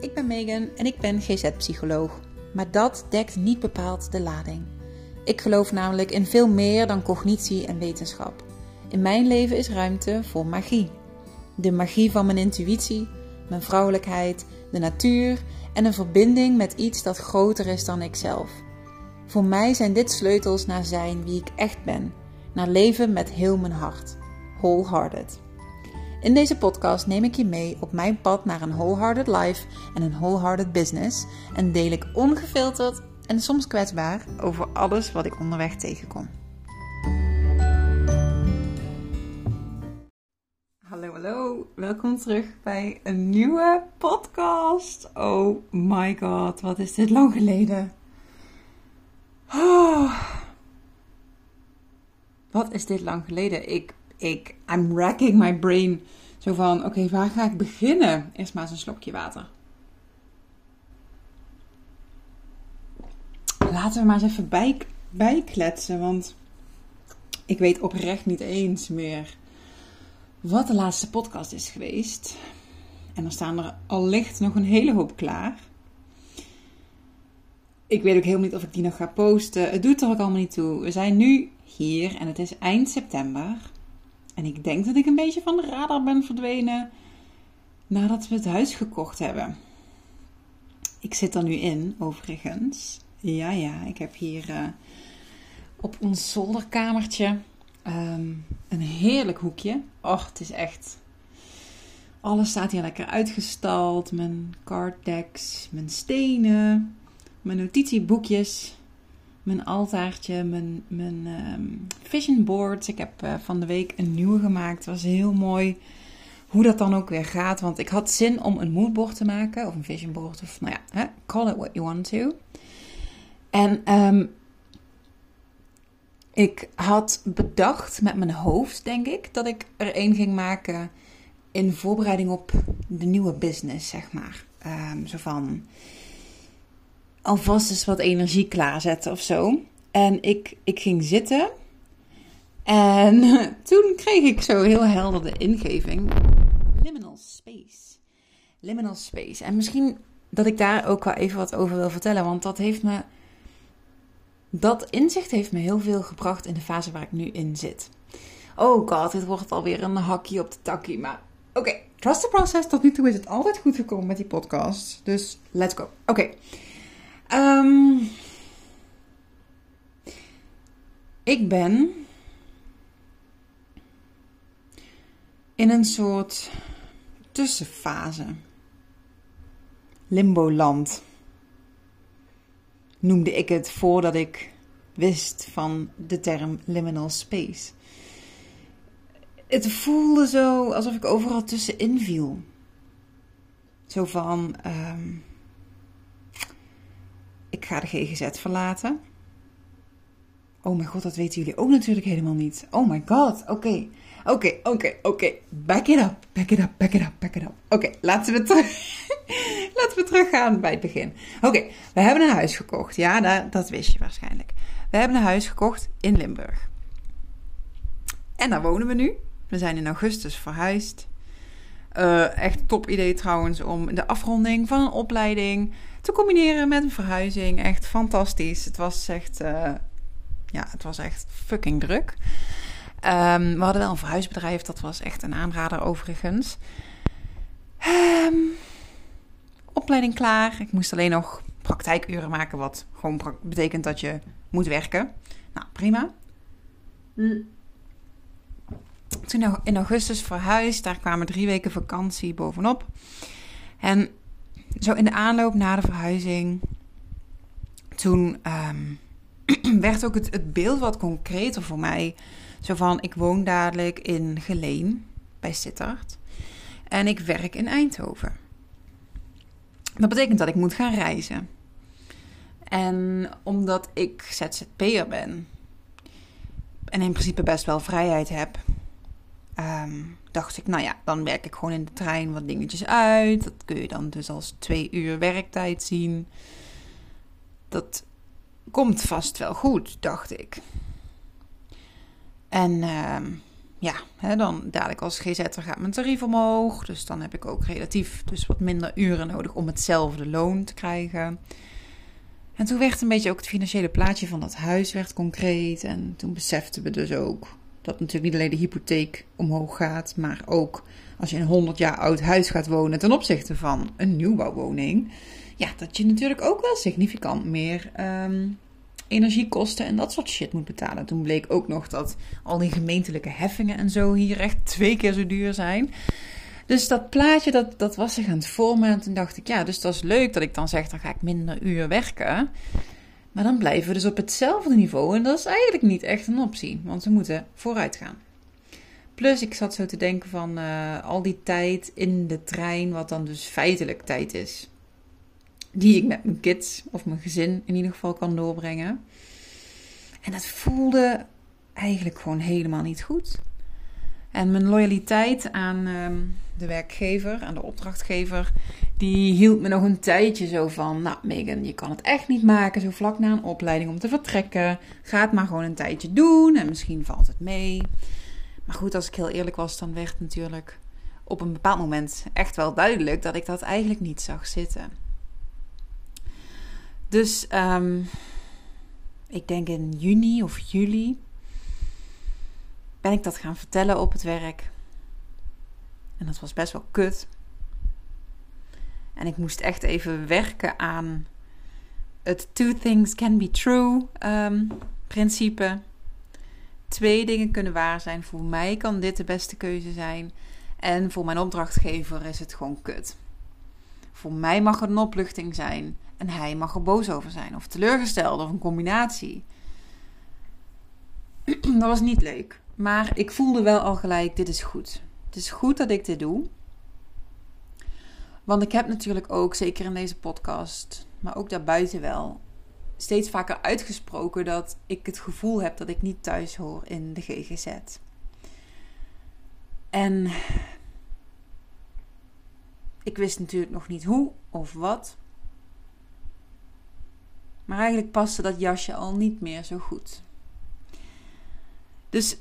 ik ben Megan en ik ben GZ-psycholoog. Maar dat dekt niet bepaald de lading. Ik geloof namelijk in veel meer dan cognitie en wetenschap. In mijn leven is ruimte voor magie. De magie van mijn intuïtie, mijn vrouwelijkheid, de natuur en een verbinding met iets dat groter is dan ikzelf. Voor mij zijn dit sleutels naar zijn wie ik echt ben, naar leven met heel mijn hart. Wholehearted. In deze podcast neem ik je mee op mijn pad naar een wholehearted life en een wholehearted business en deel ik ongefilterd en soms kwetsbaar over alles wat ik onderweg tegenkom. Hallo, hallo. Welkom terug bij een nieuwe podcast. Oh my god, wat is dit lang geleden. Oh. Wat is dit lang geleden? Ik ik, I'm racking my brain. Van, oké, waar ga ik beginnen? Eerst maar eens een slokje water. Laten we maar eens even bij, bijkletsen, want ik weet oprecht niet eens meer wat de laatste podcast is geweest. En er staan er allicht nog een hele hoop klaar. Ik weet ook helemaal niet of ik die nog ga posten. Het doet er ook allemaal niet toe. We zijn nu hier en het is eind september. En ik denk dat ik een beetje van de radar ben verdwenen nadat we het huis gekocht hebben. Ik zit er nu in, overigens. Ja, ja, ik heb hier uh, op ons zolderkamertje um, een heerlijk hoekje. Och, het is echt. Alles staat hier lekker uitgestald. Mijn card decks, mijn stenen, mijn notitieboekjes mijn altaartje, mijn, mijn um, vision boards. Ik heb uh, van de week een nieuwe gemaakt. Het was heel mooi hoe dat dan ook weer gaat. Want ik had zin om een moodboard te maken. Of een vision board. Of nou ja, hè, call it what you want to. En um, ik had bedacht met mijn hoofd, denk ik, dat ik er één ging maken in voorbereiding op de nieuwe business, zeg maar. Um, zo van alvast eens wat energie klaarzetten of zo. En ik, ik ging zitten. En toen kreeg ik zo heel helder de ingeving. Liminal space. Liminal space. En misschien dat ik daar ook wel even wat over wil vertellen. Want dat heeft me. Dat inzicht heeft me heel veel gebracht in de fase waar ik nu in zit. Oh god, dit wordt alweer een hakje op de takkie. Maar oké, trust the process. Tot nu toe is het altijd goed gekomen met die podcast. Dus let's go. Oké. Um, ik ben in een soort tussenfase. Limboland. Noemde ik het voordat ik wist van de term liminal space. Het voelde zo alsof ik overal tussenin viel. Zo van. Um, ik ga de GGZ verlaten. Oh mijn god, dat weten jullie ook natuurlijk helemaal niet. Oh my god, oké. Oké, oké, oké. Back it up, back it up, back it up, back it up. Oké, laten we terug... laten we teruggaan bij het begin. Oké, we hebben een huis gekocht. Ja, dat, dat wist je waarschijnlijk. We hebben een huis gekocht in Limburg. En daar wonen we nu. We zijn in augustus verhuisd. Uh, echt top idee trouwens om de afronding van een opleiding te combineren met een verhuizing. Echt fantastisch. Het was echt, uh, ja, het was echt fucking druk. Um, we hadden wel een verhuisbedrijf, dat was echt een aanrader overigens. Um, opleiding klaar. Ik moest alleen nog praktijkuren maken, wat gewoon betekent dat je moet werken. Nou, prima. Toen in augustus verhuisd, daar kwamen drie weken vakantie bovenop. En zo in de aanloop na de verhuizing, toen um, werd ook het, het, beeld wat concreter voor mij. Zo van, ik woon dadelijk in Geleen, bij Sittard. En ik werk in Eindhoven. Dat betekent dat ik moet gaan reizen. En omdat ik ZZP'er ben en in principe best wel vrijheid heb, um, dacht ik, nou ja, dan werk ik gewoon in de trein wat dingetjes uit. Dat kun je dan dus als twee uur werktijd zien. Dat komt vast wel goed, dacht ik. En uh, ja, hè, dan dadelijk als GZ'er gaat mijn tarief omhoog. Dus dan heb ik ook relatief dus wat minder uren nodig om hetzelfde loon te krijgen. En toen werd een beetje ook het financiële plaatje van dat huis werd concreet. En toen beseften we dus ook dat natuurlijk niet alleen de hypotheek omhoog gaat, maar ook als je een 100 jaar oud huis gaat wonen ten opzichte van een nieuwbouwwoning, ja, dat je natuurlijk ook wel significant meer um, energiekosten en dat soort shit moet betalen. Toen bleek ook nog dat al die gemeentelijke heffingen en zo hier echt twee keer zo duur zijn. Dus dat plaatje, dat, dat was zich aan het vormen. En toen dacht ik, ja, dus dat is leuk dat ik dan zeg, dan ga ik minder uur werken. Maar dan blijven we dus op hetzelfde niveau. En dat is eigenlijk niet echt een optie, want we moeten vooruit gaan. Plus, ik zat zo te denken van uh, al die tijd in de trein, wat dan dus feitelijk tijd is die ik met mijn kids of mijn gezin in ieder geval kan doorbrengen. En dat voelde eigenlijk gewoon helemaal niet goed. En mijn loyaliteit aan ehm, de werkgever, aan de opdrachtgever, die hield me nog een tijdje zo van: Nou, Megan, je kan het echt niet maken zo vlak na een opleiding om te vertrekken. Ga het maar gewoon een tijdje doen en misschien valt het mee. Maar goed, als ik heel eerlijk was, dan werd natuurlijk op een bepaald moment echt wel duidelijk dat ik dat eigenlijk niet zag zitten. Dus um, ik denk in juni of juli ben ik dat gaan vertellen op het werk. En dat was best wel kut. En ik moest echt even werken aan het two things can be true um, principe. Twee dingen kunnen waar zijn. Voor mij kan dit de beste keuze zijn. En voor mijn opdrachtgever is het gewoon kut. Voor mij mag het een opluchting zijn. En hij mag er boos over zijn, of teleurgesteld, of een combinatie. dat was niet leuk. Maar ik voelde wel al gelijk: dit is goed. Het is goed dat ik dit doe. Want ik heb natuurlijk ook, zeker in deze podcast, maar ook daarbuiten wel, steeds vaker uitgesproken dat ik het gevoel heb dat ik niet thuis hoor in de GGZ. En ik wist natuurlijk nog niet hoe of wat. Maar eigenlijk paste dat jasje al niet meer zo goed. Dus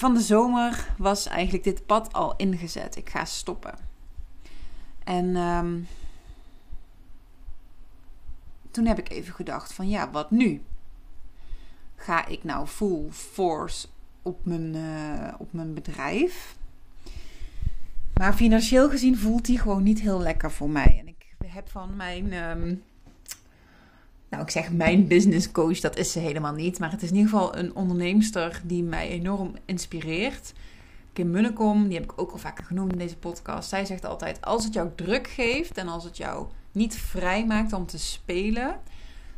van de zomer was eigenlijk dit pad al ingezet. Ik ga stoppen. En um, toen heb ik even gedacht van ja, wat nu? Ga ik nou full force op mijn, uh, op mijn bedrijf? Maar financieel gezien voelt die gewoon niet heel lekker voor mij. En ik heb van mijn um, nou, ik zeg mijn business coach, dat is ze helemaal niet. Maar het is in ieder geval een onderneemster die mij enorm inspireert. Kim Munnekom, die heb ik ook al vaker genoemd in deze podcast. Zij zegt altijd: als het jou druk geeft en als het jou niet vrij maakt om te spelen,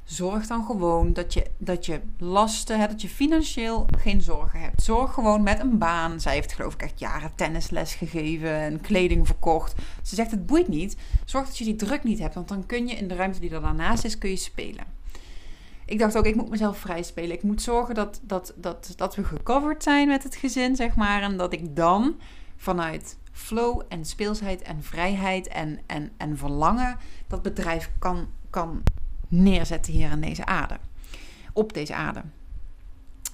zorg dan gewoon dat je, dat je lasten hebt, dat je financieel geen zorgen hebt. Zorg gewoon met een baan. Zij heeft geloof ik echt jaren tennisles gegeven en kleding verkocht. Ze zegt het boeit niet. Zorg dat je die druk niet hebt, want dan kun je in de ruimte die er daarnaast is, kun je spelen. Ik dacht ook, ik moet mezelf vrij spelen. Ik moet zorgen dat, dat, dat, dat we gecoverd zijn met het gezin, zeg maar. En dat ik dan vanuit flow en speelsheid en vrijheid en, en, en verlangen dat bedrijf kan, kan neerzetten hier in deze aarde. Op deze aarde.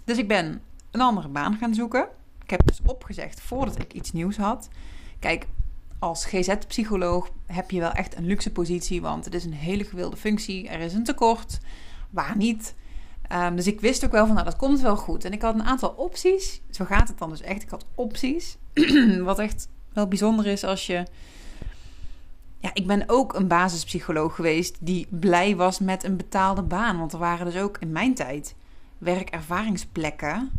Dus ik ben een andere baan gaan zoeken. Ik heb dus opgezegd voordat ik iets nieuws had. Kijk, als GZ-psycholoog heb je wel echt een luxe positie, want het is een hele gewilde functie. Er is een tekort. Waar niet? Um, dus ik wist ook wel van, nou, dat komt wel goed. En ik had een aantal opties. Zo gaat het dan dus echt. Ik had opties. Wat echt wel bijzonder is als je ja, ik ben ook een basispsycholoog geweest die blij was met een betaalde baan. Want er waren dus ook in mijn tijd werkervaringsplekken.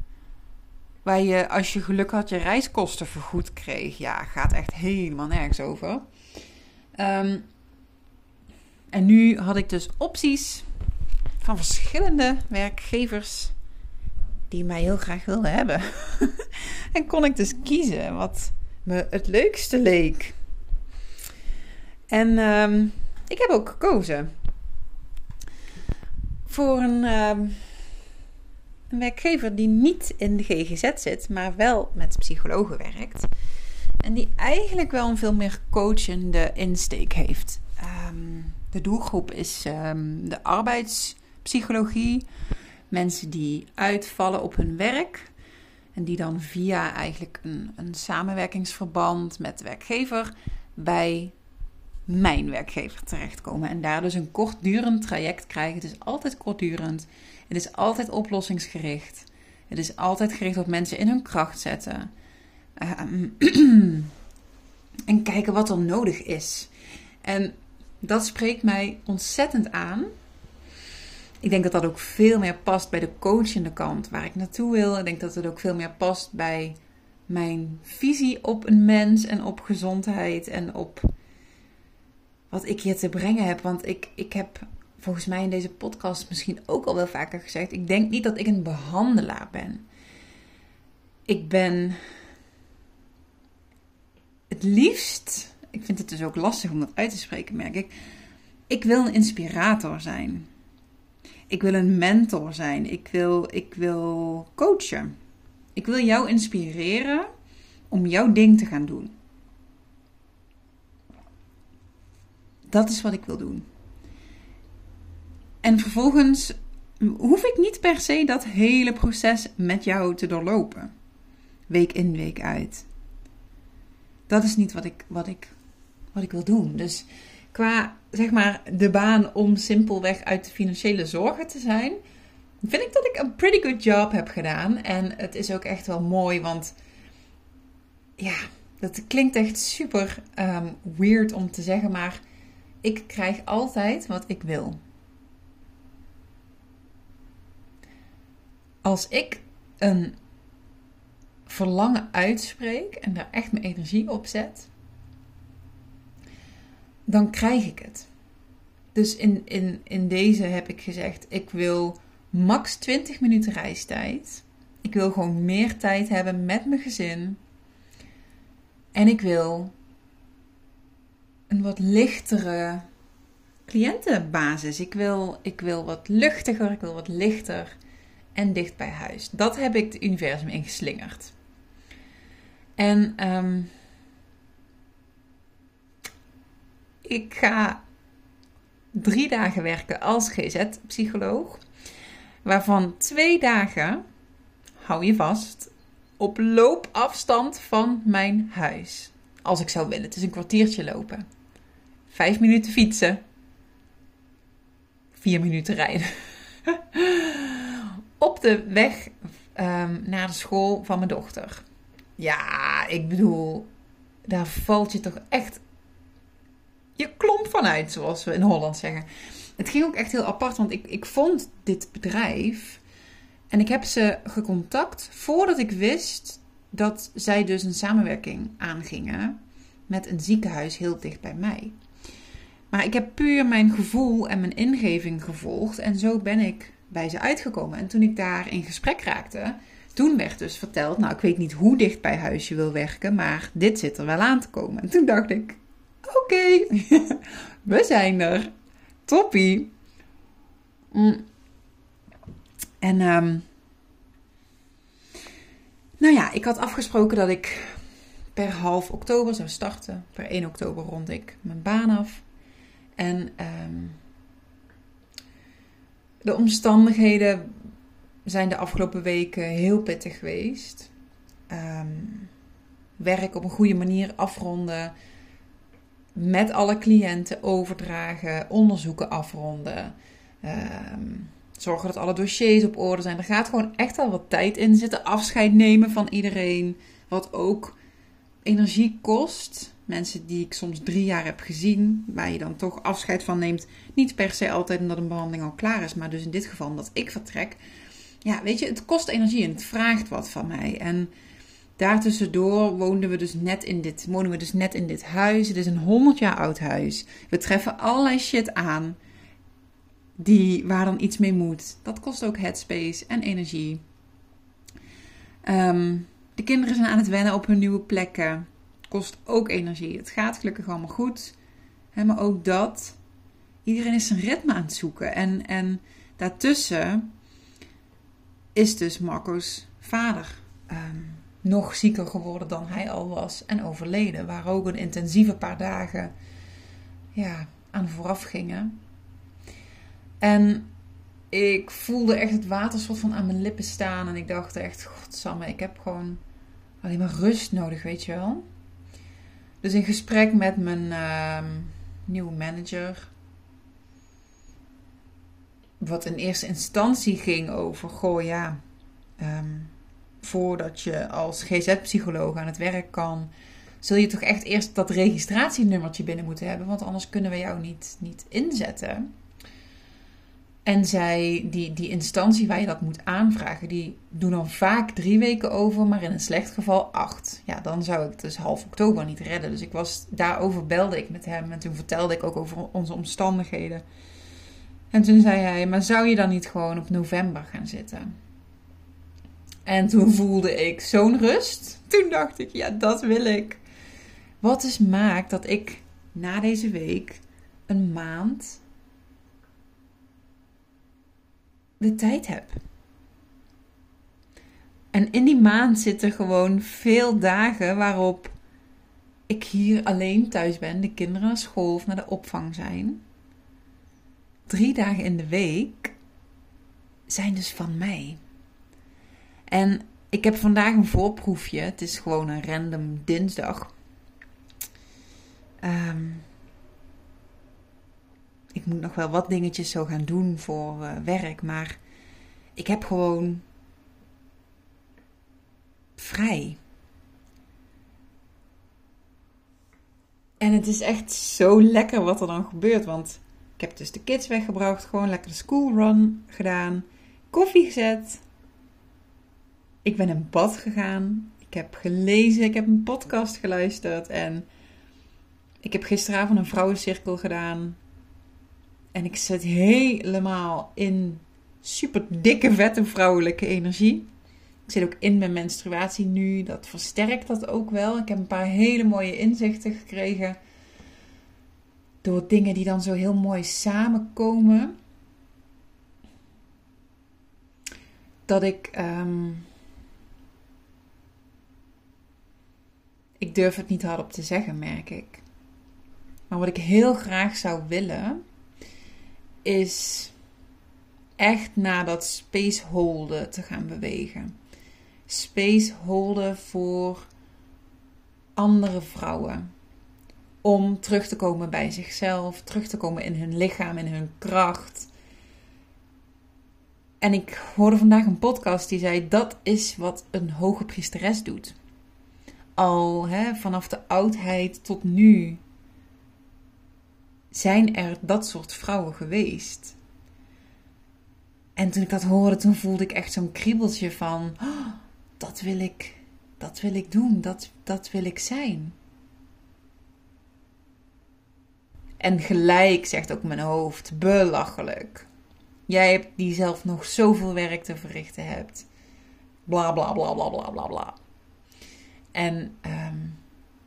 Waar je, als je geluk had, je reiskosten vergoed kreeg. Ja, gaat echt helemaal nergens over. Um, en nu had ik dus opties van verschillende werkgevers die mij heel graag wilden hebben. en kon ik dus kiezen wat me het leukste leek. En ehm, ik heb ook gekozen voor een, um, een, werkgever die niet in de GGZ zit, maar wel met psychologen werkt. En die eigenlijk wel een veel meer coachende insteek heeft. Um, de doelgroep is de arbeidspsychologie. Mensen die uitvallen op hun werk. En die dan via eigenlijk een, een samenwerkingsverband met de werkgever bij mijn werkgever terechtkomen. En daar dus een kortdurend traject krijgen. Het is altijd kortdurend. Het is altijd oplossingsgericht. Het is altijd gericht op mensen in hun kracht zetten. Ehm, en kijken wat er nodig is. En dat spreekt mij ontzettend aan. Ik denk dat dat ook veel meer past bij de coachende kant waar ik naartoe wil. Ik denk dat het ook veel meer past bij mijn visie op een mens en op gezondheid en op wat ik hier te brengen heb. Want ik, ik heb volgens mij in deze podcast misschien ook al wel vaker gezegd: ik denk niet dat ik een behandelaar ben. Ik ben het liefst, ik vind het dus ook lastig om dat uit te spreken, merk ik. Ik wil een inspirator zijn. Ik wil een mentor zijn. Ik wil, ik wil coachen. Ik wil jou inspireren om jouw ding te gaan doen. Dat is wat ik wil doen. En vervolgens hoef ik niet per se dat hele proces met jou te doorlopen. Week in, week uit. Dat is niet wat ik, wat ik, wat ik wil doen. Dus qua zeg maar de baan om simpelweg uit de financiële zorgen te zijn, vind ik dat ik een pretty good job heb gedaan. En het is ook echt wel mooi, want ja, dat klinkt echt super um, weird om te zeggen, maar ik krijg altijd wat ik wil. Als ik een verlangen uitspreek en daar echt mijn energie op zet, dan krijg ik het. Dus in, in, in deze heb ik gezegd: ik wil max 20 minuten reistijd. Ik wil gewoon meer tijd hebben met mijn gezin. En ik wil een wat lichtere cliëntenbasis. Ik wil, ik wil wat luchtiger, ik wil wat lichter en dicht bij huis. Dat heb ik het universum ingeslingerd. En ehm, ik ga drie dagen werken als GZ-psycholoog. Waarvan twee dagen, hou je vast, op loopafstand van mijn huis. Als ik zou willen. Het is een kwartiertje lopen. Vijf minuten fietsen. Vier minuten rijden. op de weg um, naar de school van mijn dochter. Ja, ik bedoel, daar valt je toch echt je klomp vanuit, zoals we in Holland zeggen. Het ging ook echt heel apart, want ik, ik vond dit bedrijf en ik heb ze gecontact voordat ik wist dat zij dus een samenwerking aangingen met een ziekenhuis heel dicht bij mij. Maar ik heb puur mijn gevoel en mijn ingeving gevolgd en zo ben ik bij ze uitgekomen. En toen ik daar in gesprek raakte, toen werd dus verteld, nou ik weet niet hoe dicht bij huis je wil werken, maar dit zit er wel aan te komen. En toen dacht ik, oké, we zijn er. Toppie. Mm. En um, nou ja, ik had afgesproken dat ik per half oktober zou starten. Per 1 oktober rond ik mijn baan af. En um, de omstandigheden zijn de afgelopen weken heel pittig geweest. Um, werk op een goede manier afronden. Met alle cliënten overdragen. Onderzoeken afronden. Um, zorgen dat alle dossiers op orde zijn. Er gaat gewoon echt wel wat tijd in zitten. Afscheid nemen van iedereen. Wat ook energie kost. Mensen die ik soms drie jaar heb gezien, waar je dan toch afscheid van neemt. Niet per se altijd omdat een behandeling al klaar is, maar dus in dit geval omdat ik vertrek. Ja, weet je, het kost energie en het vraagt wat van mij. En daartussendoor woonden we dus net in dit, wonen we dus net in dit huis. Het is een 100 jaar oud huis. We treffen allerlei shit aan die, waar dan iets mee moet. Dat kost ook headspace en energie. Um, de kinderen zijn aan het wennen op hun nieuwe plekken. Kost ook energie. Het gaat gelukkig allemaal goed. maar ook dat. Iedereen is zijn ritme aan het zoeken. En, en daartussen is dus Marco's vader um, nog zieker geworden dan hij al was. En overleden. Waar ook een intensieve paar dagen ja, aan vooraf gingen. En ik voelde echt het water soort van aan mijn lippen staan. En ik dacht echt, godsamme, ik heb gewoon alleen maar rust nodig, weet je wel. Dus in gesprek met mijn uh, nieuwe manager. Wat in eerste instantie ging over, goh ja, ehm, voordat je als GZ-psycholoog aan het werk kan, zul je toch echt eerst dat registratienummertje binnen moeten hebben, want anders kunnen we jou niet, niet inzetten. En zij, die, die instantie waar je dat moet aanvragen, die doen dan vaak drie weken over, maar in een slecht geval acht. Ja, dan zou ik dus half oktober niet redden. Dus ik was, daarover belde ik met hem en toen vertelde ik ook over onze omstandigheden. En toen zei hij, maar zou je dan niet gewoon op november gaan zitten? En toen voelde ik zo'n rust. Toen dacht ik, ja, dat wil ik. Wat dus maakt dat ik na deze week een maand de tijd heb. En in die maand zitten gewoon veel dagen waarop ik hier alleen thuis ben, de kinderen naar school of naar de opvang zijn. Drie dagen in de week zijn dus van mij. En ik heb vandaag een voorproefje. Het is gewoon een random dinsdag. Um, ik moet nog wel wat dingetjes zo gaan doen voor uh, werk, maar ik heb gewoon vrij. En het is echt zo lekker wat er dan gebeurt, want ik heb dus de kids weggebracht, gewoon lekker de schoolrun gedaan, koffie gezet. Ik ben in bad gegaan. Ik heb gelezen, ik heb een podcast geluisterd en ik heb gisteravond een vrouwencirkel gedaan. En ik zit helemaal in super dikke, vette vrouwelijke energie. Ik zit ook in mijn menstruatie nu. Dat versterkt dat ook wel. Ik heb een paar hele mooie inzichten gekregen. Door dingen die dan zo heel mooi samenkomen. Dat ik. Um, ik durf het niet hardop te zeggen, merk ik. Maar wat ik heel graag zou willen, is echt naar dat space holden te gaan bewegen. Space holden voor andere vrouwen. Om terug te komen bij zichzelf, terug te komen in hun lichaam, in hun kracht. En ik hoorde vandaag een podcast die zei: dat is wat een hoge priesteres doet. Al hè, vanaf de oudheid tot nu zijn er dat soort vrouwen geweest. En toen ik dat hoorde, toen voelde ik echt zo'n kriebeltje van, oh, dat wil ik, dat wil ik doen, dat, dat wil ik zijn. En gelijk zegt ook mijn hoofd, belachelijk. Jij hebt die zelf nog zoveel werk te verrichten hebt. Bla bla bla bla bla bla bla. En um,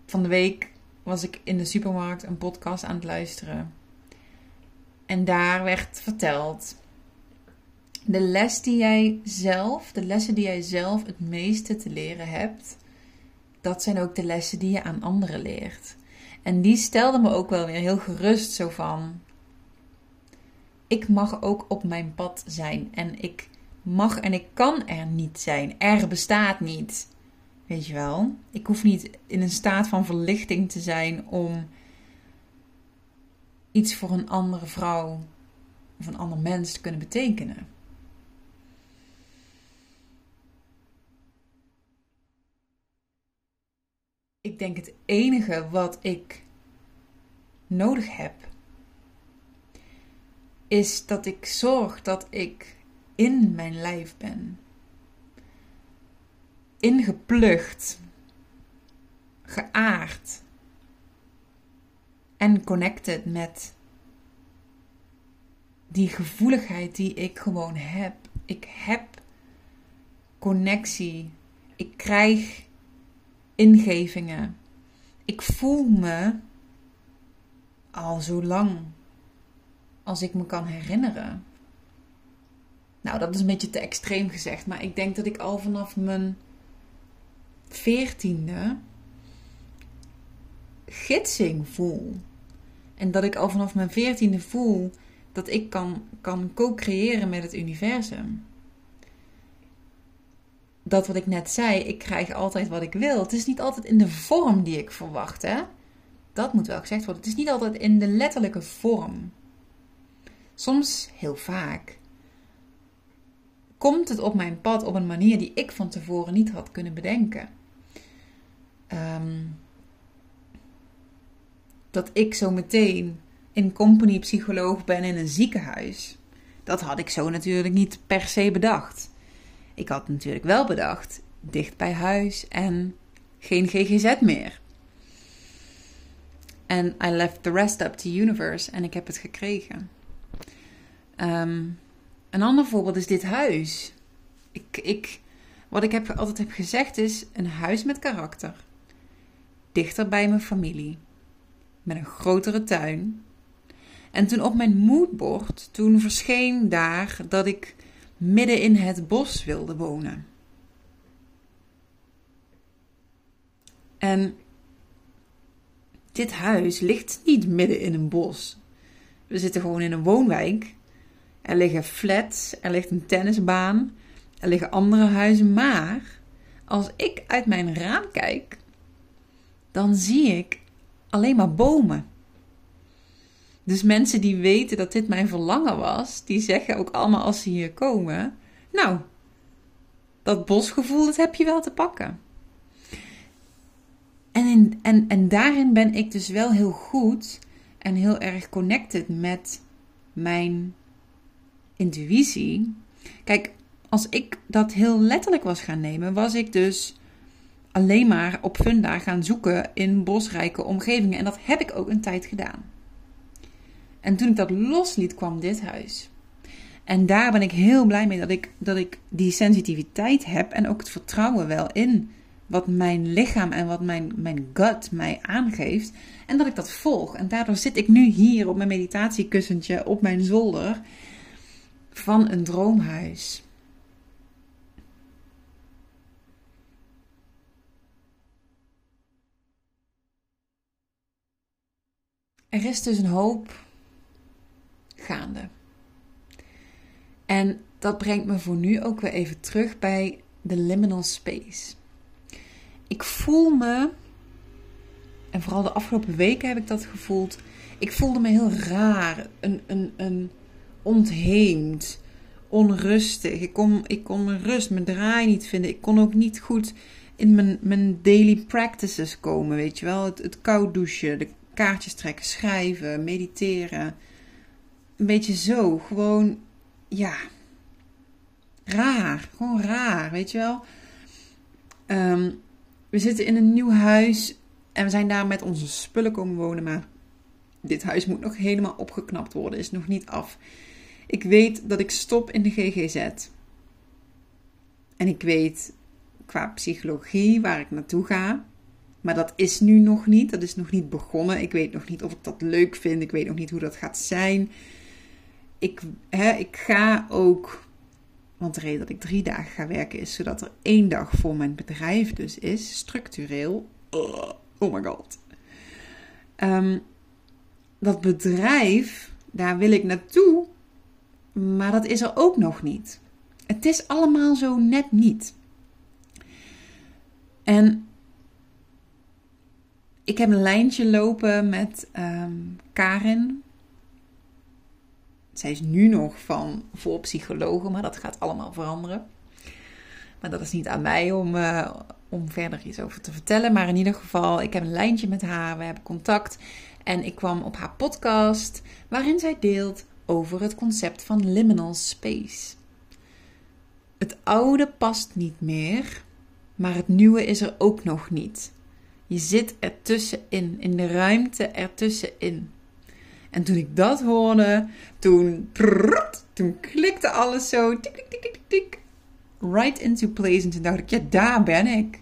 van de week was ik in de supermarkt een podcast aan het luisteren. En daar werd verteld: de les die jij zelf, de lessen die jij zelf het meeste te leren hebt, dat zijn ook de lessen die je aan anderen leert. En die stelde me ook wel weer heel gerust zo van: ik mag ook op mijn pad zijn en ik mag en ik kan er niet zijn. Er bestaat niet. Weet je wel? Ik hoef niet in een staat van verlichting te zijn om iets voor een andere vrouw of een ander mens te kunnen betekenen. Ik denk het enige wat ik nodig heb, is dat ik zorg dat ik in mijn lijf ben ingeplucht, geaard en connected met die gevoeligheid die ik gewoon heb. Ik heb connectie. Ik krijg ingevingen. Ik voel me al zo lang als ik me kan herinneren. Nou, dat is een beetje te extreem gezegd, maar ik denk dat ik al vanaf mijn veertiende gidsing voel. En dat ik al vanaf mijn veertiende voel dat ik kan, kan co-creëren met het universum. Dat wat ik net zei, ik krijg altijd wat ik wil. Het is niet altijd in de vorm die ik verwacht, hè? Dat moet wel gezegd worden. Het is niet altijd in de letterlijke vorm. Soms, heel vaak, komt het op mijn pad op een manier die ik van tevoren niet had kunnen bedenken. Um, dat ik zo meteen in company psycholoog ben in een ziekenhuis. Dat had ik zo natuurlijk niet per se bedacht. Ik had natuurlijk wel bedacht, dicht bij huis en geen GGZ meer. En I left the rest up to universe en ik heb het gekregen. Ehm, een ander voorbeeld is dit huis. Ik, ik, wat ik heb, altijd heb gezegd is een huis met karakter. Dichter bij mijn familie met een grotere tuin. En toen op mijn moodboard, toen verscheen daar dat ik midden in het bos wilde wonen. En dit huis ligt niet midden in een bos. We zitten gewoon in een woonwijk. Er liggen flats, er ligt een tennisbaan, er liggen andere huizen. Maar als ik uit mijn raam kijk, dan zie ik alleen maar bomen. Dus mensen die weten dat dit mijn verlangen was, die zeggen ook allemaal als ze hier komen: Nou, dat bosgevoel, dat heb je wel te pakken. En, en, en daarin ben ik dus wel heel goed en heel erg connected met mijn intuïtie. Kijk, als ik dat heel letterlijk was gaan nemen, was ik dus alleen maar op Funda gaan zoeken in bosrijke omgevingen. En dat heb ik ook een tijd gedaan. En toen ik dat losliet, kwam dit huis. En daar ben ik heel blij mee dat ik, dat ik die sensitiviteit heb en ook het vertrouwen wel in wat mijn lichaam en wat mijn, mijn gut mij aangeeft. En dat ik dat volg. En daardoor zit ik nu hier op mijn meditatiekussentje op mijn zolder van een droomhuis. Er is dus een hoop gaande. En dat brengt me voor nu ook weer even terug bij de liminal space. Ik voel me, en vooral de afgelopen weken heb ik dat gevoeld, ik voelde me heel raar, een, een, een ontheemd, onrustig. Ik kon, ik kon mijn rust, mijn draai niet vinden. Ik kon ook niet goed in mijn, mijn daily practices komen, weet je wel. Het, het koud douchen, de kaartjes trekken, schrijven, mediteren. Een beetje zo. Gewoon, ja. Raar. Gewoon raar, weet je wel. Ehm, we zitten in een nieuw huis en we zijn daar met onze spullen komen wonen. Maar dit huis moet nog helemaal opgeknapt worden, is nog niet af. Ik weet dat ik stop in de GGZ. En ik weet qua psychologie waar ik naartoe ga. Maar dat is nu nog niet. Dat is nog niet begonnen. Ik weet nog niet of ik dat leuk vind. Ik weet nog niet hoe dat gaat zijn. Ik, hè, ik ga ook. Want de reden dat ik drie dagen ga werken is zodat er één dag voor mijn bedrijf dus is. Structureel. Oh my god. Ehm, dat bedrijf, daar wil ik naartoe. Maar dat is er ook nog niet. Het is allemaal zo net niet. En ik heb een lijntje lopen met um, Karin. Zij is nu nog van voor psychologen, maar dat gaat allemaal veranderen. Maar dat is niet aan mij om, uh, om verder iets over te vertellen. Maar in ieder geval, ik heb een lijntje met haar. We hebben contact. En ik kwam op haar podcast, waarin zij deelt over het concept van liminal space. Het oude past niet meer, maar het nieuwe is er ook nog niet. Je zit ertussenin, in de ruimte ertussenin. En toen ik dat hoorde, toen, toen klikte alles zo, tik, tik, tik, tik, right into place. En toen dacht ik, ja, daar ben ik.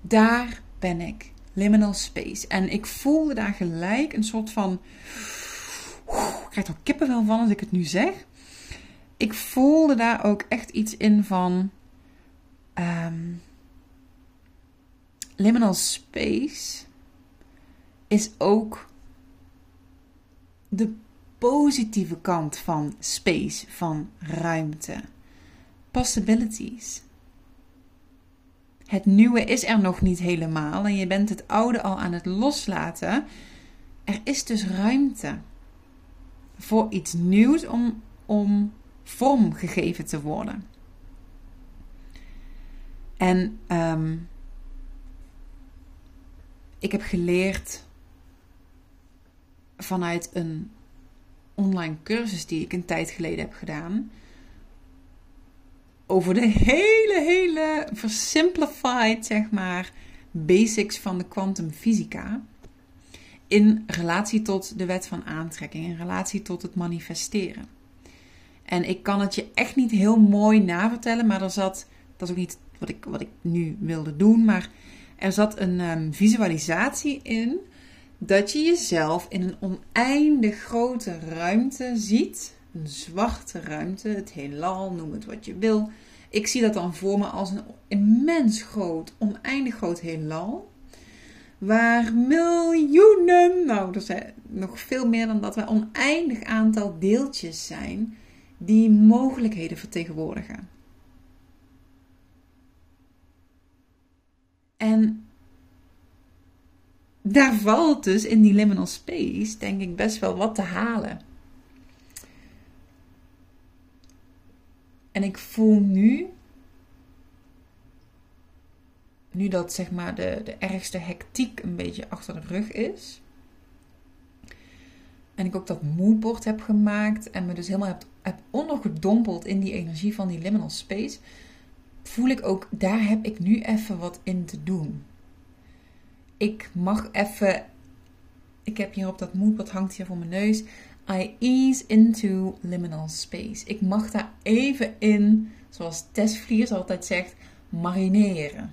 Daar ben ik. Liminal space. En ik voelde daar gelijk een soort van. Ik krijg er kippenvel van als ik het nu zeg. Ik voelde daar ook echt iets in van. Um, liminal space is ook de positieve kant van space, van ruimte. Possibilities. Het nieuwe is er nog niet helemaal en je bent het oude al aan het loslaten. Er is dus ruimte voor iets nieuws om, om vorm gegeven te worden. En ehm, ik heb geleerd vanuit een online cursus die ik een tijd geleden heb gedaan. Over de hele, hele versimplified, zeg maar, basics van de kwantumfysica. In relatie tot de wet van aantrekking, in relatie tot het manifesteren. En ik kan het je echt niet heel mooi navertellen, maar er zat, dat is ook niet wat ik, wat ik nu wilde doen, maar er zat een um, visualisatie in dat je jezelf in een oneindig grote ruimte ziet. Een zwarte ruimte, het heelal, noem het wat je wil. Ik zie dat dan voor me als een immens groot, oneindig groot heelal. Waar miljoenen, nou er zijn nog veel meer dan dat, waar oneindig aantal deeltjes zijn die mogelijkheden vertegenwoordigen. En daar valt dus in die liminal space, denk ik, best wel wat te halen. En ik voel nu, nu dat zeg maar de, de ergste hectiek een beetje achter de rug is. En ik ook dat moodboard heb gemaakt en me dus helemaal heb, heb ondergedompeld in die energie van die liminal space. Voel ik ook, daar heb ik nu even wat in te doen ik mag even. Ik heb hier op dat moodboard hangt hier voor mijn neus. I ease into liminal space. Ik mag daar even in, zoals Tess Vliers altijd zegt, marineren.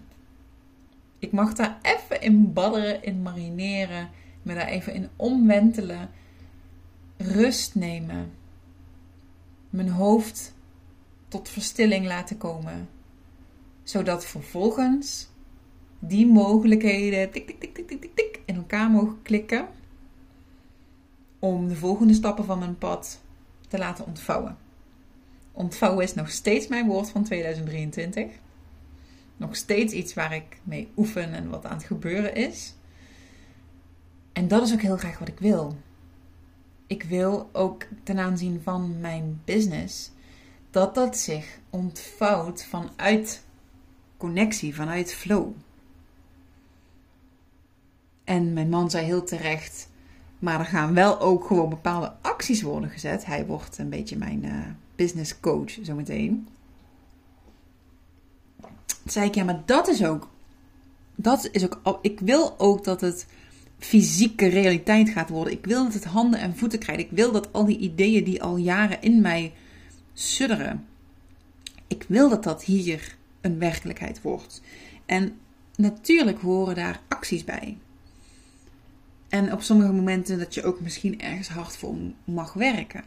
Ik mag daar even in badderen, in marineren, me daar even in omwentelen, rust nemen, mijn hoofd tot verstilling laten komen, zodat vervolgens die mogelijkheden tik, tik, tik, tik, tik, tik, tik, in elkaar mogen klikken om de volgende stappen van mijn pad te laten ontvouwen. Ontvouwen is nog steeds mijn woord van 2023. Nog steeds iets waar ik mee oefen en wat aan het gebeuren is. En dat is ook heel graag wat ik wil. Ik wil ook ten aanzien van mijn business dat dat zich ontvouwt vanuit connectie, vanuit flow. En mijn man zei heel terecht, maar er gaan wel ook gewoon bepaalde acties worden gezet. Hij wordt een beetje mijn uh, business coach zometeen. Toen zei ik, ja, maar dat is ook, dat is ook, ik wil ook dat het fysieke realiteit gaat worden. Ik wil dat het handen en voeten krijgt. Ik wil dat al die ideeën die al jaren in mij sudderen, ik wil dat dat hier een werkelijkheid wordt. En natuurlijk horen daar acties bij. En op sommige momenten dat je ook misschien ergens hard voor mag werken.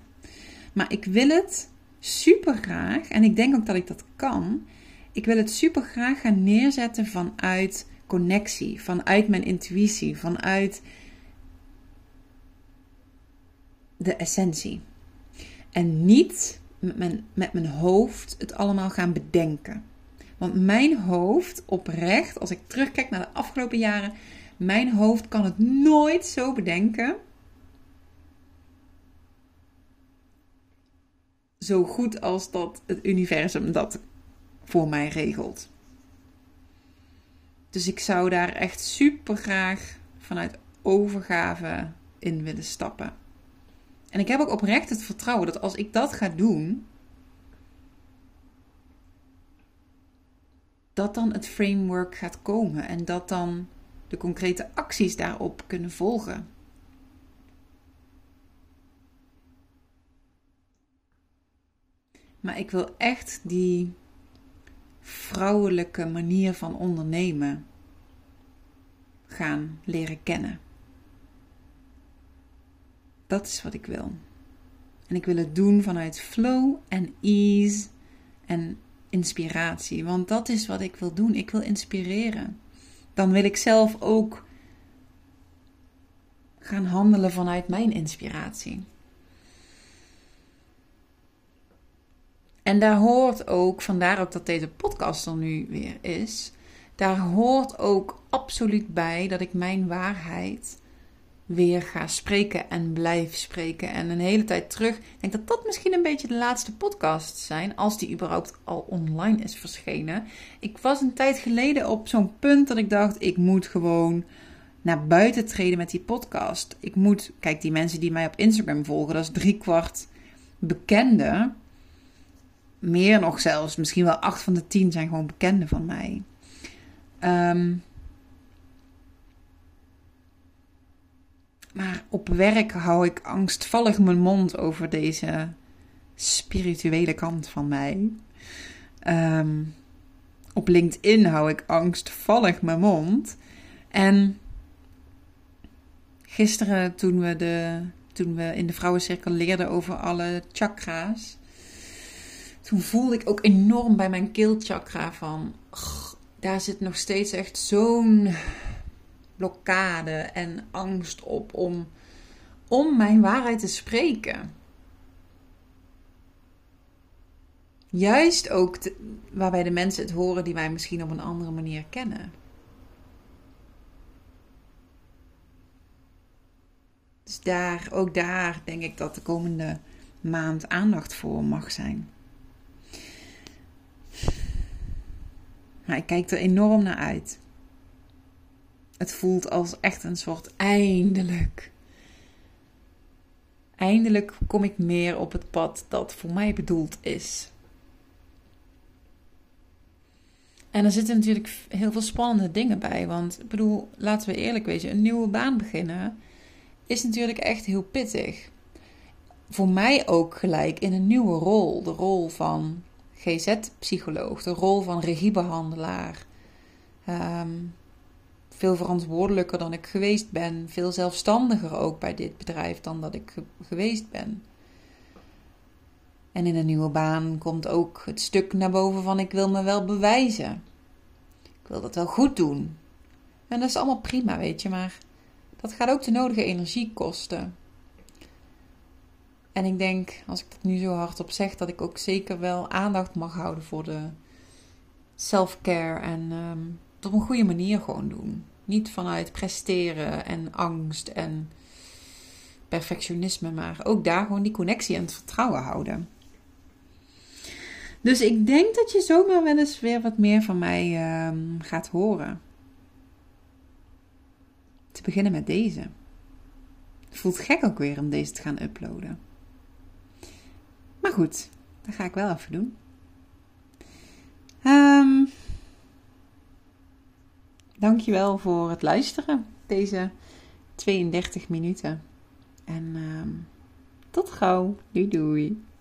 Maar ik wil het super graag, en ik denk ook dat ik dat kan. Ik wil het super graag gaan neerzetten vanuit connectie, vanuit mijn intuïtie, vanuit de essentie. En niet met mijn, met mijn hoofd het allemaal gaan bedenken. Want mijn hoofd oprecht, als ik terugkijk naar de afgelopen jaren, mijn hoofd kan het nooit zo bedenken. Zo goed als dat het universum dat voor mij regelt. Dus ik zou daar echt super graag vanuit overgave in willen stappen. En ik heb ook oprecht het vertrouwen dat als ik dat ga doen, dat dan het framework gaat komen en dat dan de concrete acties daarop kunnen volgen. Maar ik wil echt die vrouwelijke manier van ondernemen gaan leren kennen. Dat is wat ik wil. En ik wil het doen vanuit flow en ease en inspiratie. Want dat is wat ik wil doen. Ik wil inspireren. Dan wil ik zelf ook gaan handelen vanuit mijn inspiratie. En daar hoort ook, vandaar ook dat deze podcast er nu weer is, daar hoort ook absoluut bij dat ik mijn waarheid weer ga spreken en blijf spreken. En een hele tijd terug, ik denk dat dat misschien een beetje de laatste podcast zijn, als die überhaupt al online is verschenen. Ik was een tijd geleden op zo'n punt dat ik dacht, ik moet gewoon naar buiten treden met die podcast. Ik moet, kijk, die mensen die mij op Instagram volgen, dat is driekwart bekende. Meer nog zelfs, misschien wel acht van de tien zijn gewoon bekenden van mij. Um, Maar op werk hou ik angstvallig mijn mond over deze spirituele kant van mij. Ehm, op LinkedIn hou ik angstvallig mijn mond. En gisteren toen we, de, toen we in de vrouwencirkel leerden over alle chakra's. Toen voelde ik ook enorm bij mijn keelchakra van... daar zit nog steeds echt zo'n blokkade en angst op om, om mijn waarheid te spreken. Juist ook waarbij de mensen het horen die mij misschien op een andere manier kennen. Dus daar, ook daar denk ik dat de komende maand aandacht voor mag zijn. Maar ik kijk er enorm naar uit. Het voelt als echt een soort eindelijk. Eindelijk kom ik meer op het pad dat voor mij bedoeld is. En er zitten natuurlijk heel veel spannende dingen bij. Want ik bedoel, laten we eerlijk wezen, een nieuwe baan beginnen is natuurlijk echt heel pittig. Voor mij ook gelijk in een nieuwe rol. De rol van GZ-psycholoog, de rol van regiebehandelaar. Um, veel verantwoordelijker dan ik geweest ben. Veel zelfstandiger ook bij dit bedrijf dan dat ik geweest ben. En in een nieuwe baan komt ook het stuk naar boven van ik wil me wel bewijzen. Ik wil dat wel goed doen. En dat is allemaal prima, weet je, maar dat gaat ook de nodige energie kosten. En ik denk, als ik dat nu zo hardop zeg, dat ik ook zeker wel aandacht mag houden voor de self-care en um, het op een goede manier gewoon doen. Niet vanuit presteren en angst en perfectionisme, maar ook daar gewoon die connectie en het vertrouwen houden. Dus ik denk dat je zomaar wel eens weer wat meer van mij uh, gaat horen. Te beginnen met deze. Het voelt gek ook weer om deze te gaan uploaden. Maar goed, dat ga ik wel even doen. Um, Dankjewel voor het luisteren, deze 32 minuten. En uh, tot gauw. Doei doei.